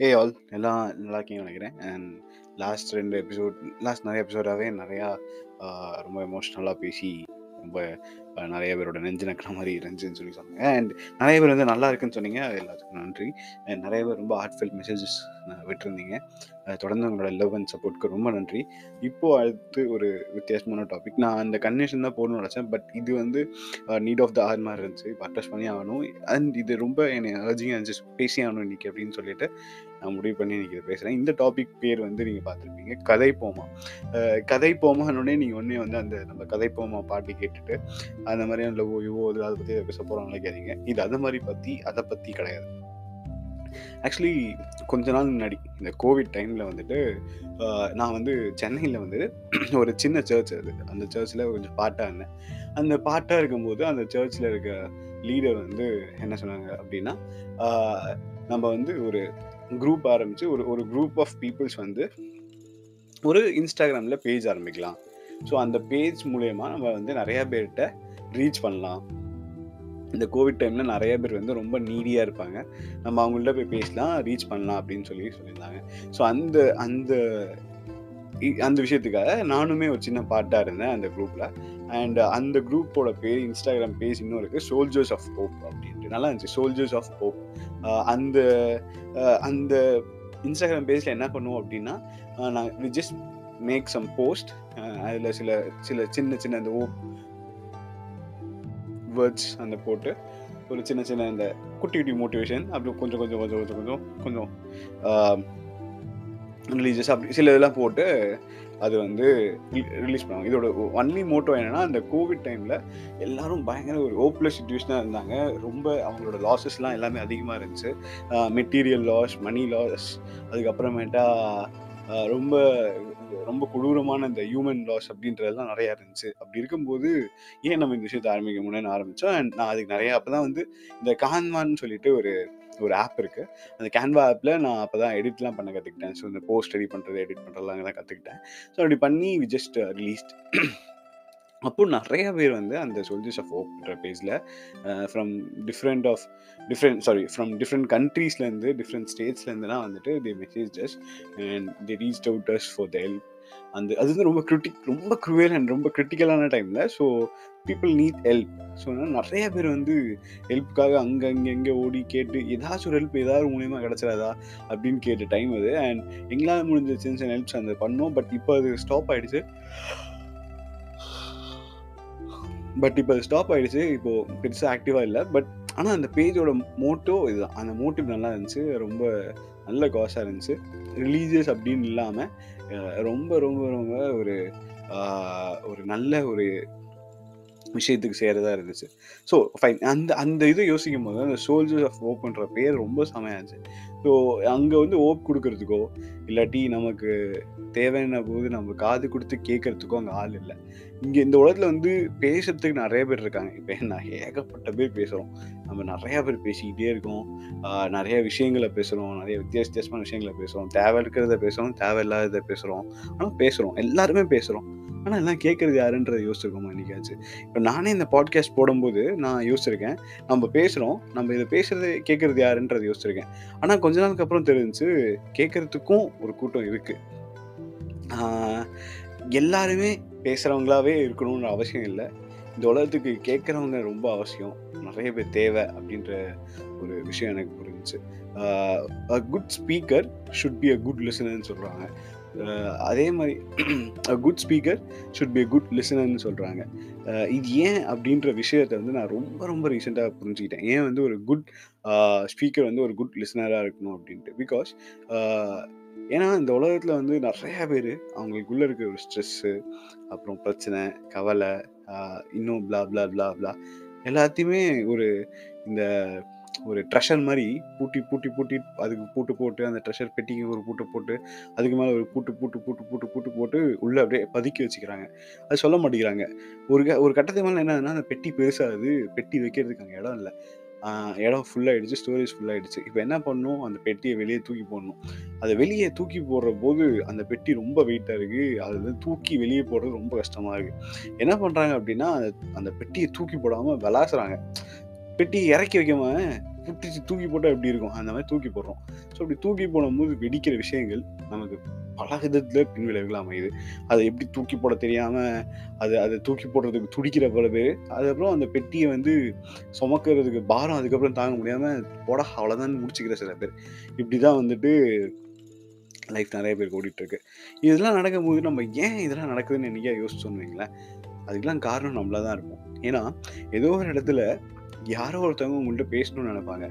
ஏ all எல்லாம் நல்லா இருக்கீங்கன்னு நினைக்கிறேன். அண்ட் லாஸ்ட் ரெண்டு எபிசோட் லாஸ்ட் நிறைய எபிசோடாகவே நிறையா ரொம்ப எமோஷ்னலாக பேசி ரொம்ப நிறைய பேரோட நெஞ்சு நக்கிற மாதிரி இருந்துச்சுன்னு சொல்லி சொன்னாங்க. அண்ட் நிறைய பேர் வந்து நல்லா இருக்குன்னு சொன்னீங்க. அது எல்லாத்துக்கும் நன்றி. அண்ட் நிறைய பேர் ரொம்ப ஹார்ட்ஃபெல் மெசேஜஸ் விட்டுருந்தீங்க. தொடர்ந்து உங்களோட லவ் அண்ட் சப்போர்ட்க்கு ரொம்ப நன்றி. இப்போது அடுத்து ஒரு வித்தியாசமான டாபிக் நான் அந்த கன்வென்ஷன் தான் போடணும்னு நினச்சேன். பட் இது வந்து நீட் ஆஃப் த ஆர் மாதிரி இருந்துச்சு. இப்போ அட்ரஸ் பண்ணி ஆகணும். அண்ட் இது ரொம்ப என்னை அர்ஜிங்காக இருந்துச்சு. பேசி ஆகணும் இன்னைக்கு அப்படின்னு சொல்லிட்டு நான் முடிவு பண்ணி இன்றைக்கி இதை பேசுகிறேன் இந்த டாபிக் பேர் வந்து நீங்கள் பார்த்துருப்பீங்க. கதை போமா கதை போமான்னொடனே நீங்கள் ஒன்றே வந்து அந்த நம்ம கதை போமா பாட்டு கேட்டுட்டு அந்த மாதிரியான லவ் யுவோ இது அதை பற்றி பேச போகிறோம் நினைக்காதீங்க. இது அதை மாதிரி பற்றி அதை பற்றி கிடையாது. ஆக்சுவலி கொஞ்ச நாள் முன்னாடி இந்த கோவிட் டைமில் வந்துட்டு நான் வந்து சென்னையில் வந்து ஒரு சின்ன சர்ச் அது. அந்த சர்ச்சில் கொஞ்சம் பாட்டாக இருந்தேன். அந்த பாட்டாக இருக்கும்போது அந்த சர்ச்சில் இருக்க லீடர் வந்து என்ன சொன்னாங்க அப்படின்னா நம்ம வந்து ஒரு குரூப் ஆரம்பித்து ஒரு ஒரு குரூப் ஆஃப் பீப்புள்ஸ் வந்து ஒரு இன்ஸ்டாகிராமில் பேஜ் ஆரம்பிக்கலாம். ஸோ அந்த பேஜ் மூலயமா நம்ம வந்து நிறையா பேர்கிட்ட ரீச் பண்ணலாம். இந்த கோவிட் டைமில் நிறைய பேர் வந்து ரொம்ப நீடியாக இருப்பாங்க. நம்ம அவங்கள்ட்ட போய் பேசலாம் ரீச் பண்ணலாம் அப்படின்னு சொல்லி சொல்லியிருந்தாங்க. ஸோ அந்த அந்த அந்த விஷயத்துக்காக நானுமே ஒரு சின்ன பாட்டாக இருந்தேன் அந்த குரூப்பில் அண்ட் அந்த குரூப்போட பேர் இன்ஸ்டாகிராம் பேஜ் இன்னும் இருக்குது சோல்ஜர்ஸ் ஆஃப் ஹோப் அப்படின்ட்டு. நல்லா இருந்துச்சு சோல்ஜர்ஸ் ஆஃப் ஹோப் அந்த அந்த இன்ஸ்டாகிராம் பேஜில் என்ன பண்ணுவோம் அப்படின்னா நான் we just make some post அதில் சில சில சின்ன சின்ன அந்த ஓப் வேர்ட்ஸ் அந்த போட்டு ஒரு சின்ன சின்ன இந்த குட்டி குட்டி மோட்டிவேஷன் அப்படி கொஞ்சம் கொஞ்சம் கொஞ்சம் கொஞ்சம் கொஞ்சம் கொஞ்சம் ரிலீஜியஸ் அப்படி சில இதெல்லாம் போட்டு அது வந்து ரிலீஸ் பண்ணுவாங்க. இதோட ஒன்லி மோட்டோ என்னென்னா அந்த கோவிட் டைமில் எல்லாரும் பயங்கர ஒரு ஓப்லெஸ் சுச்சுவேஷனாக இருந்தாங்க. ரொம்ப அவங்களோட லாஸஸ்லாம் எல்லாமே அதிகமாக இருந்துச்சு. மெட்டீரியல் லாஸ் மணி லாஸ் அதுக்கப்புறமேட்டா ரொம்ப ரொம்ப கொடூரமான இந்த ஹியூமன் லாஸ் அப்படின்றதெல்லாம் நிறையா இருந்துச்சு. அப்படி இருக்கும்போது ஏன் நம்ம இந்த விஷயத்தை ஆரம்பிக்க முடியும்னு ஆரம்பித்தோம் அண்ட் நான் அதுக்கு நிறையா அப்போ தான் வந்து இந்த கான்வான்னு சொல்லிட்டு ஒரு ஒரு ஆப் இருக்குது அந்த கேன்வா ஆப்பில் நான் அப்போ தான் எடிட்லாம் பண்ண கற்றுக்கிட்டேன் ஸோ இந்த போஸ்ட் ரெடி பண்ணுறது எடிட் பண்ணுறதுலாம் அங்கே தான் கற்றுக்கிட்டேன் ஸோ அப்படி பண்ணி வி ஜஸ்ட் ரிலீஸ்ட் அப்போ நிறைய பேர் வந்து அந்த சோல்ஜர்ஸ் ஆஃப் ஓப்ன்ற பேஜில் from different of different sorry from different கண்ட்ரீஸ்லேருந்து different ஸ்டேட்ஸ்லேருந்துலாம் வந்துட்டு the messages and the reach outers for the help அந்த அது வந்து ரொம்ப கிரிட்டிக் ரொம்ப க்ரூவல் அண்ட் ரொம்ப கிரிட்டிக்கலான டைமில் so people need help so நிறைய பேர் வந்து ஹெல்ப்புக்காக அங்கே அங்கே இங்கே ஓடி கேட்டு ஏதாச்சும் ஒரு ஹெல்ப் ஏதாவது மூலியமாக கிடச்சிடாதா அப்படின்னு கேட்ட டைம் அது. அண்ட் எங்களால் முடிஞ்ச சின்ன சின்ன ஹெல்ப்ஸ் அந்த பண்ணோம். பட் இப்போ அது ஸ்டாப் ஆகிடுச்சு பட் இப்போ அது ஸ்டாப் ஆகிடுச்சு இப்போ பெருசாக ஆக்டிவாக இல்லை. பட் ஆனால் அந்த பேஜோட மோட்டோ இதுதான். அந்த மோட்டிவ் நல்லா இருந்துச்சு. ரொம்ப நல்ல காசாக இருந்துச்சு. ரிலீஜியஸ் அப்படின்னு இல்லாமல் ரொம்ப ரொம்ப ரொம்ப ஒரு ஆஹ், ஒரு நல்ல ஒரு விஷயத்துக்கு செய்கிறதா இருந்துச்சு. ஸோ ஃபைன் அந்த அந்த இதை யோசிக்கும் போது அந்த சோல்ஜர்ஸ் ஆஃப் ஓப்ன்ற பேர் ரொம்ப செமையாச்சு ஸோ அங்கே வந்து ஓப் கொடுக்கறதுக்கோ இல்லாட்டி நமக்கு தேவையான போது நம்ம காது கொடுத்து கேட்கறதுக்கோ அங்கே ஆள் இல்லை. இங்கே இந்த உலகத்தில் வந்து பேசுறதுக்கு நிறைய பேர் இருக்காங்க. இப்போ நான் ஏகப்பட்ட பேர் பேசுகிறோம் நம்ம நிறையா பேர் பேசிக்கிட்டே இருக்கோம். நிறைய விஷயங்களை பேசுகிறோம் நிறைய வித்தியாச வித்தியாசமான விஷயங்களை பேசுகிறோம் தேவை இருக்கிறத பேசுகிறோம் தேவை இல்லாததை பேசுகிறோம் ஆனால் பேசுகிறோம் எல்லாருமே பேசுகிறோம் ஆனால் எல்லாம் கேட்குறது யாருன்றதை யோசிச்சிருக்கோமா என்னைக்காச்சு இப்போ நானே இந்த பாட்காஸ்ட் போடும்போது நான் யோசிச்சிருக்கேன். நம்ம பேசுகிறோம் நம்ம இதை பேசுகிறது கேட்குறது யாருன்றதை யோசிச்சிருக்கேன். ஆனால் கொஞ்ச நாளுக்கு அப்புறம் தெரிஞ்சுச்சு கேட்குறதுக்கும் ஒரு கூட்டம் இருக்குது எல்லாருமே பேசுகிறவங்களாவே இருக்கணும்னு அவசியம் இல்லை. இந்த உலகத்துக்கு கேட்குறவங்க ரொம்ப அவசியம். நிறைய பேர் தேவை அப்படின்ற ஒரு விஷயம் எனக்கு புரிஞ்சுச்சு. A good speaker should be a good லிசனர்னு சொல்கிறாங்க அதே மாதிரி a good speaker should be a good லிசனர்னு சொல்கிறாங்க இது ஏன் அப்படின்ற விஷயத்தை வந்து நான் ரொம்ப ரொம்ப ரீசெண்டாக புரிஞ்சுக்கிட்டேன். ஏன் வந்து ஒரு குட் ஸ்பீக்கர் வந்து ஒரு குட் லிசனராக இருக்கணும் அப்படின்ட்டு? பிகாஸ் ஏன்னா இந்த உலகத்தில் வந்து நிறைய பேர் அவங்களுக்குள்ளே இருக்க ஒரு ஸ்ட்ரெஸ்ஸு அப்புறம் பிரச்சனை கவலை இன்னும் பிளா பிளா பிளா பிளா எல்லாத்தையுமே ஒரு இந்த ஒரு ட்ரெஷர் மாதிரி பூட்டி பூட்டி பூட்டி அதுக்கு பூட்டு போட்டு அந்த ட்ரெஷர் பெட்டிக்கு ஒரு பூட்டு போட்டு அதுக்கு மேலே ஒரு பூட்டு பூட்டு பூட்டு பூட்டு பூட்டு போட்டு உள்ளே அப்படியே பதுக்கி வச்சுக்கிறாங்க. அது சொல்ல மாட்டேங்கிறாங்க. ஒரு க ஒரு கட்டத்துக்கு மேலே என்னதுன்னா அந்த பெட்டி பெருசாகுது. பெட்டி வைக்கிறதுக்கு அங்கே இடம் இல்லை. இடம் ஃபுல்லாகிடுச்சு ஸ்டோரேஜ் ஃபுல்லாகிடுச்சு இப்போ என்ன பண்ணணும்? அந்த பெட்டியை வெளியே தூக்கி போடணும். அதை வெளியே தூக்கி போடுற போது அந்த பெட்டி ரொம்ப வெயிட்டாக இருக்குது அது வந்து தூக்கி வெளியே போடுறது ரொம்ப கஷ்டமாக இருக்குது என்ன பண்ணுறாங்க அப்படின்னா அந்த அந்த பெட்டியை தூக்கி போடாமல் விளாசுறாங்க. பெட்டியை இறக்கி வைக்காம புட்டிச்சு தூக்கி போட்டால் எப்படி இருக்கும்? அந்த மாதிரி தூக்கி போடுறோம். ஸோ அப்படி தூக்கி போடும்போது வெடிக்கிற விஷயங்கள் நமக்கு பல விதத்தில் பின்விளைவுகள் அமையுது. அதை எப்படி தூக்கி போட தெரியாமல் அது அதை தூக்கி போடுறதுக்கு துடிக்கிற பல பேர் அதுக்கப்புறம் அந்த பெட்டியை வந்து சுமக்கிறதுக்கு பாரம் அதுக்கப்புறம் தாங்க முடியாமல் போட அவ்வளோதான் முடிச்சுக்கிற சில பேர். இப்படி தான் வந்துட்டு லைஃப் நிறைய பேருக்கு ஓடிட்டுருக்கு. இதெல்லாம் நடக்கும்போது நம்ம ஏன் இதெல்லாம் நடக்குதுன்னு என்னைக்கா யோசிச்சோன்னு வைங்களேன். அதுக்கெல்லாம் காரணம் நம்மளா தான் இருப்போம். ஏன்னா ஏதோ ஒரு இடத்துல யாரோ ஒருத்தவங்க உங்கள்கிட்ட பேசணும்னு நினைப்பாங்க.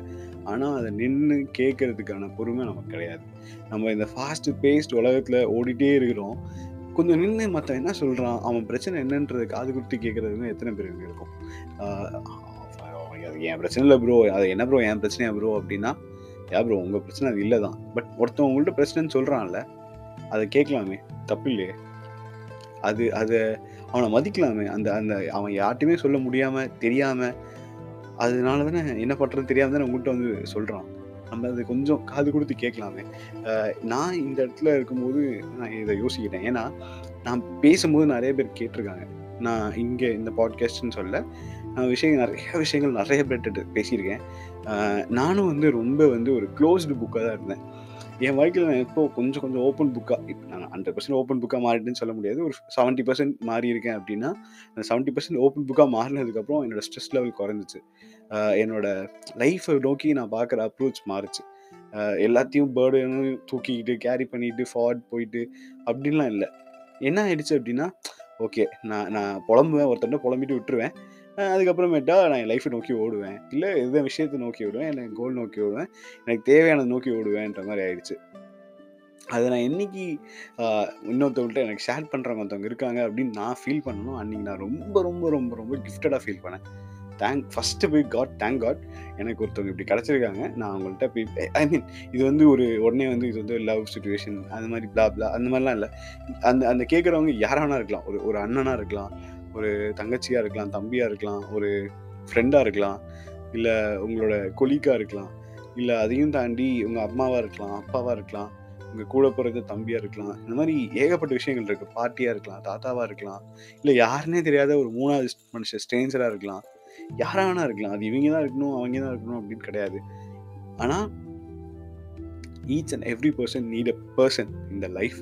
ஆனால் அதை நின்று கேட்கறதுக்கான பொறுமை நமக்கு கிடையாது. நம்ம இந்த ஃபாஸ்ட் பேஸ்ட் உலகத்தில் ஓடிட்டே இருக்கிறோம். கொஞ்சம் நின்று மற்ற என்ன சொல்கிறான் அவன் பிரச்சனை என்னன்றது காது கொடுத்து கேட்குறதுன்னு எத்தனை பேருக்கு இருக்கும்? அது என் பிரச்சனை இல்லை ப்ரோ அது என்ன ப்ரோ என் பிரச்சனையா ப்ரோ அப்படின்னா யா ப்ரோ உங்கள் பிரச்சனை அது இல்லை தான். பட் ஒருத்தன் உங்கள்கிட்ட பிரச்சனைன்னு சொல்கிறான்ல அதை கேட்கலாமே. தப்பு இல்லையே. அது அதை அவனை மதிக்கலாமே. அந்த அந்த அவன் யார்ட்டையுமே சொல்ல முடியாமல் தெரியாமல் அதனால தானே என்ன பண்ணுறது தெரியாமல் தானே உங்கள்கிட்ட வந்து சொல்கிறான் நம்ம அது கொஞ்சம் காது கொடுத்து கேட்கலாமே. நான் இந்த இடத்துல இருக்கும்போது நான் இதை யோசிக்கிட்டேன் ஏன்னா நான் பேசும்போது நிறைய பேர் கேட்டிருக்காங்க. நான் இங்கே இந்த பாட்காஸ்ட்னு சொல்ல. விஷயங்கள் நிறைய விஷயங்கள் நிறைய பேர்கிட்ட பேசியிருக்கேன். நானும் வந்து ரொம்ப வந்து ஒரு க்ளோஸ்டு புக்காக தான் இருந்தேன். என் வாழ்க்கையில் நான் எப்போ கொஞ்சம் கொஞ்சம் ஓப்பன் புக்காக இப்போ நான் ஹண்ட்ரட் பர்சன்ட் ஓப்பன் புக்காக மாறிட்டுன்னு சொல்ல முடியாது. ஒரு செவன்ட்டி பர்சன்ட் மாறி இருக்கேன் அப்படின்னா அந்த செவன்ட்டி பர்சன்ட் ஓப்பன் புக்காக மாறினதுக்கப்புறம் என்னோடய ஸ்ட்ரெஸ் லெவல் குறைஞ்சிச்சு. என்னோட லைஃப்பை நோக்கி நான் பார்க்குற அப்ரோச் மாறுச்சு. எல்லாத்தையும் பேர்டுன்னு தூக்கிக்கிட்டு கேரி பண்ணிட்டு ஃபார்வர்ட் போயிட்டு அப்படின்லாம் இல்லை. என்ன ஆயிடுச்சு அப்படின்னா ஓகே நான் நான் புலம்புவேன். ஒருத்தண்ட புலம்பிட்டு விட்டுருவேன். அதுக்கப்புறமேட்டா நான் என் லைஃப்பை நோக்கி ஓடுவேன். இல்லை எந்த விஷயத்தை நோக்கி ஓடுவேன் எனக்கு கோல் நோக்கி ஓடுவேன் எனக்கு தேவையானது நோக்கி ஓடுவேன்ற மாதிரி ஆயிடுச்சு. அதை நான் என்னைக்கு இன்னொருத்தவங்கள்ட்ட எனக்கு ஷேர் பண்ணுறவங்க ஒருத்தவங்க இருக்காங்க அப்படின்னு நான் ஃபீல் பண்ணணும் அன்றைக்கி நான் ரொம்ப ரொம்ப ரொம்ப ரொம்ப கிஃப்டடாக ஃபீல் பண்ணேன். தேங்க் ஃபஸ்ட்டு போய் காட் தேங்க் காட் எனக்கு ஒருத்தவங்க இப்படி கிடச்சிருக்காங்க. நான் அவங்கள்ட்ட போய் ஐ மீன் இது வந்து ஒரு உடனே வந்து இது வந்து லவ் சுச்சுவேஷன் அந்த மாதிரி பிளா பிளா அந்த மாதிரிலாம் இல்லை. அந்த அந்த கேட்குறவங்க யாரானா இருக்கலாம். ஒரு ஒரு அண்ணனாக இருக்கலாம். ஒரு தங்கச்சியாக இருக்கலாம் தம்பியாக இருக்கலாம் ஒரு ஃப்ரெண்டாக இருக்கலாம் இல்லை உங்களோட கொலிக்காக இருக்கலாம் இல்லை அதையும் தாண்டி உங்கள் அம்மாவாக இருக்கலாம் அப்பாவாக இருக்கலாம் உங்கள் கூட பிறந்த தம்பியாக இருக்கலாம் இந்த மாதிரி ஏகப்பட்ட விஷயங்கள் இருக்குது பாட்டியாக இருக்கலாம் தாத்தாவாக இருக்கலாம் இல்லை யாருன்னே தெரியாத ஒரு மூணாவது மனுஷன் ஸ்ட்ரேஞ்சராக இருக்கலாம். யாரானா இருக்கலாம். அது இவங்க தான் இருக்கணும் அவங்க தான் இருக்கணும் அப்படின்னு கிடையாது. ஆனால் each and every person need a person இந்த லைஃப்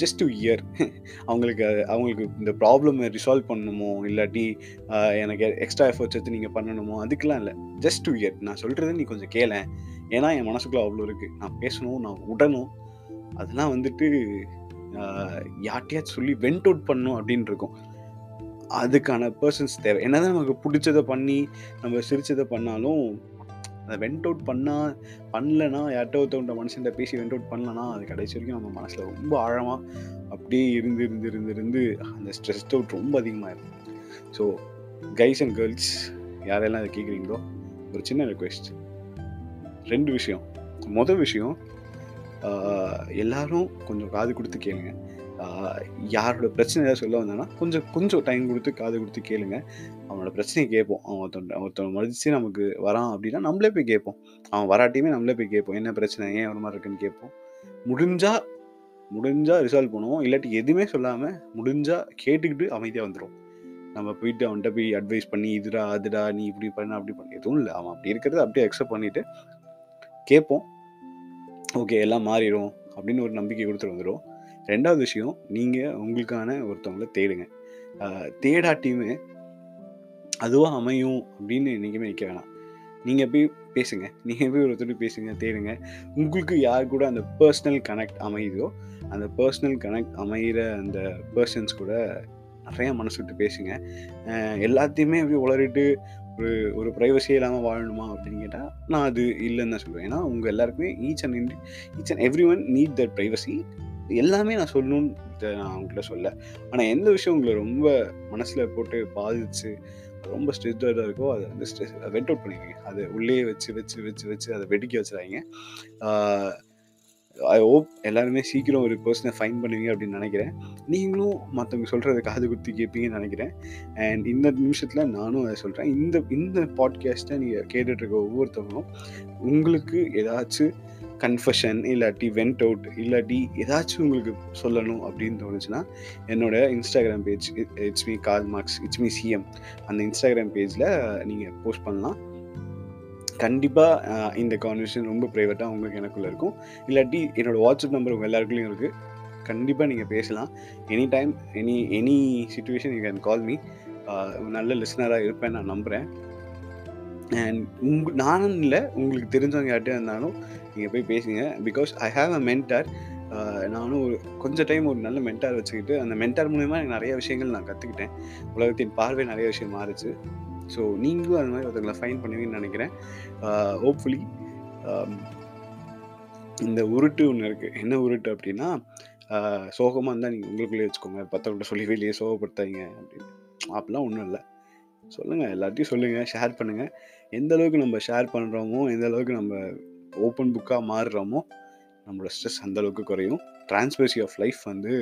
ஜஸ்ட் டு இயர் அவங்களுக்கு அவங்களுக்கு இந்த ப்ராப்ளமை ரிசால்வ் பண்ணணுமோ இல்லாட்டி எனக்கு எக்ஸ்ட்ரா எஃபர்ட்ஸ் எடுத்து நீங்கள் பண்ணணுமோ அதுக்கெலாம் இல்லை. ஜஸ்ட் டு இயர் நான் சொல்கிறது நீ கொஞ்சம் கேளேன் ஏன்னா என் மனசுக்குள்ள அவ்வளோ இருக்குது நான் பேசணும் நான் உடணும். அதெல்லாம் வந்துட்டு யார்ட்டையாச்சும் சொல்லி வெண்ட் அவுட் பண்ணும் அப்படின்னு இருக்கும். அதுக்கான பர்சன்ஸ் தேவை. என்னதான் நமக்கு பிடிச்சதை பண்ணி நம்ம சிரிச்சதை பண்ணாலும் அதை வெண்ட் அவுட் பண்ணால் பண்ணலன்னா யார்கிட்ட ஒருத்தவங்க மனுஷன்ட்ட பேசி வெண்ட் அவுட் பண்ணலனா அது கடைசி வரைக்கும் நம்ம மனசில் ரொம்ப ஆழமாக அப்படியே இருந்து இருந்து இருந்து இருந்து அந்த ஸ்ட்ரெஸ் அவுட் ரொம்ப அதிகமாக இருக்கும் ஸோ கைஸ் அண்ட் கேர்ள்ஸ் யாரெல்லாம் அதை கேட்குறீங்களோ ஒரு சின்ன ரெக்வெஸ்ட் ரெண்டு விஷயம். மொதல் விஷயம் எல்லாரும் கொஞ்சம் காது கொடுத்து கேளுங்க. யாரோட பிரச்சனை ஏதாவது சொல்ல வந்தானா கொஞ்சம் கொஞ்சம் டைம் கொடுத்து காது கொடுத்து கேளுங்க. அவனோட பிரச்சனையை கேட்போம். அவன் ஒருத்தன் ஒருத்தன் மதிச்சு நமக்கு வரான் அப்படின்னா நம்மளே போய் கேட்போம். அவன் வராட்டியுமே நம்மளே போய் கேட்போம். என்ன பிரச்சனை ஏன் ஒரு மாதிரி இருக்குன்னு கேட்போம். முடிஞ்சா முடிஞ்சா ரிசால்வ் பண்ணுவோம். இல்லாட்டி எதுவுமே சொல்லாமல் முடிஞ்சா கேட்டுக்கிட்டு அமைதியாக வந்துடும் நம்ம போயிட்டு அவன்கிட்ட போய் அட்வைஸ் பண்ணி இதுடா அதுடா நீ இப்படி பண்ண அப்படி பண்ண. எதுவும் இல்லை. அவன் அப்படி இருக்கிறத அப்படியே அக்செப்ட் பண்ணிட்டு கேட்போம். ஓகே எல்லாம் மாறிடும். அப்படின்னு ஒரு நம்பிக்கை கொடுத்துட்டு வந்துடும் ரெண்டாவது விஷயம் நீங்கள் உங்களுக்கான ஒருத்தவங்கள தேடுங்க. தேடாட்டியுமே அதுவாக அமையும் அப்படின்னு என்றைக்குமே நிற்க வேணாம். நீங்கள் போய் பேசுங்க. நீங்கள் போய் ஒருத்தர் பேசுங்க தேடுங்க. உங்களுக்கு யார் கூட அந்த பர்சனல் கனெக்ட் அமையுதோ அந்த பர்சனல் கனெக்ட் அமைகிற அந்த பர்சன்ஸ் கூட நிறையா மனசு விட்டு பேசுங்க எல்லாத்தையுமே அப்படி உளறிட்டு ஒரு ஒரு ப்ரைவசியே இல்லாமல் வாழணுமா அப்படின்னு கேட்டால் நான் அது இல்லைன்னு தான் சொல்லுவேன். ஏன்னா உங்கள் எல்லாருக்குமே each and each and everyone need that privacy எல்லாமே நான் சொல்லணும்னு நான் அவங்ககிட்ட சொல்ல. ஆனால் எந்த விஷயம் உங்களை ரொம்ப மனசில் போட்டு பாதிச்சு ரொம்ப ஸ்ட்ரெஸ்டாக இருக்கோ அதை வந்து ஸ்ட்ரெஸ் வெண்ட் அவுட் பண்ணிடுங்க அதை உள்ளே வச்சு வச்சு வச்சு வச்சு அதை வெடிக்க வச்சுறாங்க ஐ ஹோப் எல்லாருமே சீக்கிரம் ஒரு பர்சனை ஃபைன் பண்ணுவீங்க அப்படின்னு நினைக்கிறேன். நீங்களும் மற்றவங்க சொல்கிறத காது குத்தி கேட்பீங்கன்னு நினைக்கிறேன். அண்ட் இந்த நிமிஷத்தில் நானும் அதை சொல்கிறேன் இந்த இந்த பாட்காஸ்ட்டை நீங்கள் கேட்டுட்ருக்க ஒவ்வொருத்தவங்களும் உங்களுக்கு ஏதாச்சும் கன்ஃபஷன் இல்லாட்டி வெண்ட் அவுட் இல்லாட்டி ஏதாச்சும் உங்களுக்கு சொல்லணும் அப்படின்னு தோணுச்சுன்னா என்னோட Instagram page it's me Karl Marx it's me CM அந்த இன்ஸ்டாகிராம் பேஜில் நீங்கள் போஸ்ட் பண்ணலாம். கண்டிப்பாக இந்த கான்வர்சேஷன் ரொம்ப ப்ரைவேட்டாக உங்களுக்கு எனக்குள்ளே இருக்கும். இல்லாட்டி என்னோடய வாட்ஸ்அப் நம்பர் உங்கள் எல்லாருக்குள்ளேயும் இருக்குது கண்டிப்பாக நீங்கள் பேசலாம். Any time any any situation you can call me நல்ல லிஸ்னராக இருப்பேன் நான் நம்புகிறேன் உங்க நானும் இல்லை உங்களுக்கு தெரிஞ்சவங்க யார்கிட்ட இருந்தாலும் நீங்கள் போய் பேசுங்க. Because I have a mentor நானும் ஒரு கொஞ்சம் டைம் ஒரு நல்ல மென்டார் வச்சுக்கிட்டு அந்த மென்டார் மூலிமா எனக்கு நிறைய விஷயங்கள் நான் கற்றுக்கிட்டேன் உலகத்தின் பார்வை நிறைய விஷயம் மாறுச்சு. ஸோ நீங்களும் அது மாதிரி ஒருத்தங்களை ஃபைன் பண்ணுவீங்கன்னு நினைக்கிறேன். ஹோப்ஃபுல்லி இந்த உருட்டு ஒன்று இருக்குது என்ன உருட்டு அப்படின்னா சோகமாக இருந்தால் நீங்கள் உங்களுக்குள்ளே வச்சுக்கோங்க. பத்தவங்கள்ட்ட சொல்லி வெளியே சோகப்படுத்தாதீங்க அப்படின்னு. அப்படிலாம் ஒன்றும் இல்லை. சொல்லுங்கள் எல்லாத்தையும் சொல்லுங்கள் ஷேர் பண்ணுங்கள் எந்த அளவுக்கு நம்ம ஷேர் பண்ணுறோமோ எந்த அளவுக்கு நம்ம ஓப்பன் புக்காக மாறுறோமோ நம்மளோட ஸ்ட்ரெஸ் அந்தளவுக்கு குறையும். டிரான்ஸ்பரன்சி ஆஃப் லைஃப் வந்து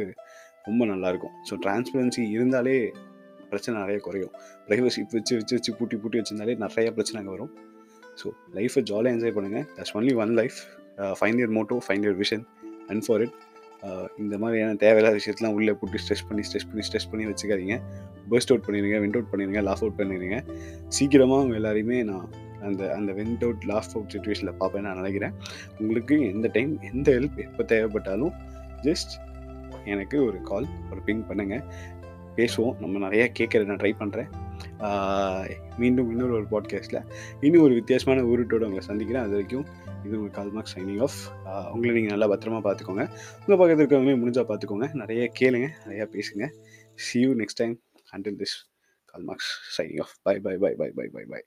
ரொம்ப நல்லாயிருக்கும் ஸோ டிரான்ஸ்பரன்சி இருந்தாலே பிரச்சனை நிறைய குறையும். ப்ரைவசி வச்சு வச்சு வச்சு பூட்டி பூட்டி வச்சிருந்தாலே நிறைய பிரச்சனைங்க வரும். ஸோ லைஃப்பை ஜாலியாக என்ஜாய் பண்ணுங்கள் that's only one life five year motto five year vision and for it இந்த மாதிரியான தேவையில்லாத விஷயத்தெலாம் உள்ளே போட்டு ஸ்ட்ரெஸ் பண்ணி ஸ்ட்ரெஸ் பண்ணி ஸ்ட்ரெஸ் பண்ணி வச்சுக்காதீங்க. பர்ஸ்ட் அவுட் பண்ணிடுங்க விண்ட் அவுட் பண்ணிடுங்க லாஃப் அவுட் பண்ணிடுங்க சீக்கிரமாக அவங்க எல்லாரையுமே நான் அந்த அந்த வெண்ட் அவுட் லாஃப் அவுட் சுச்சுவேஷனில் பார்ப்பேன் நான் நினைக்கிறேன். உங்களுக்கு எந்த டைம் எந்த ஹெல்ப் எப்போ தேவைப்பட்டாலும் ஜஸ்ட் எனக்கு ஒரு கால் ஒரு பிங் பண்ணுங்கள் பேசுவோம் நம்ம நிறையா கேட்குற நான் ட்ரை பண்ணுறேன் மீண்டும் இன்னொரு ஒரு பாட்காஸ்ட்டில் இன்னும் ஒரு வித்தியாசமான ஊருட்டோடு உங்களை சந்திக்கிறேன். அது வரைக்கும் இது உங்கள் கால்மார்க் சைனிங் ஆஃப் உங்களை நீங்கள் நல்லா பத்திரமா பார்த்துக்கோங்க. உங்கள் பக்கத்தில் இருக்கிறவங்களே முடிஞ்சால் பார்த்துக்கோங்க. நிறைய கேளுங்க நிறையா பேசுங்க. See you next time until this Karl Marx signing off. Bye, bye, bye, bye, bye, bye, bye.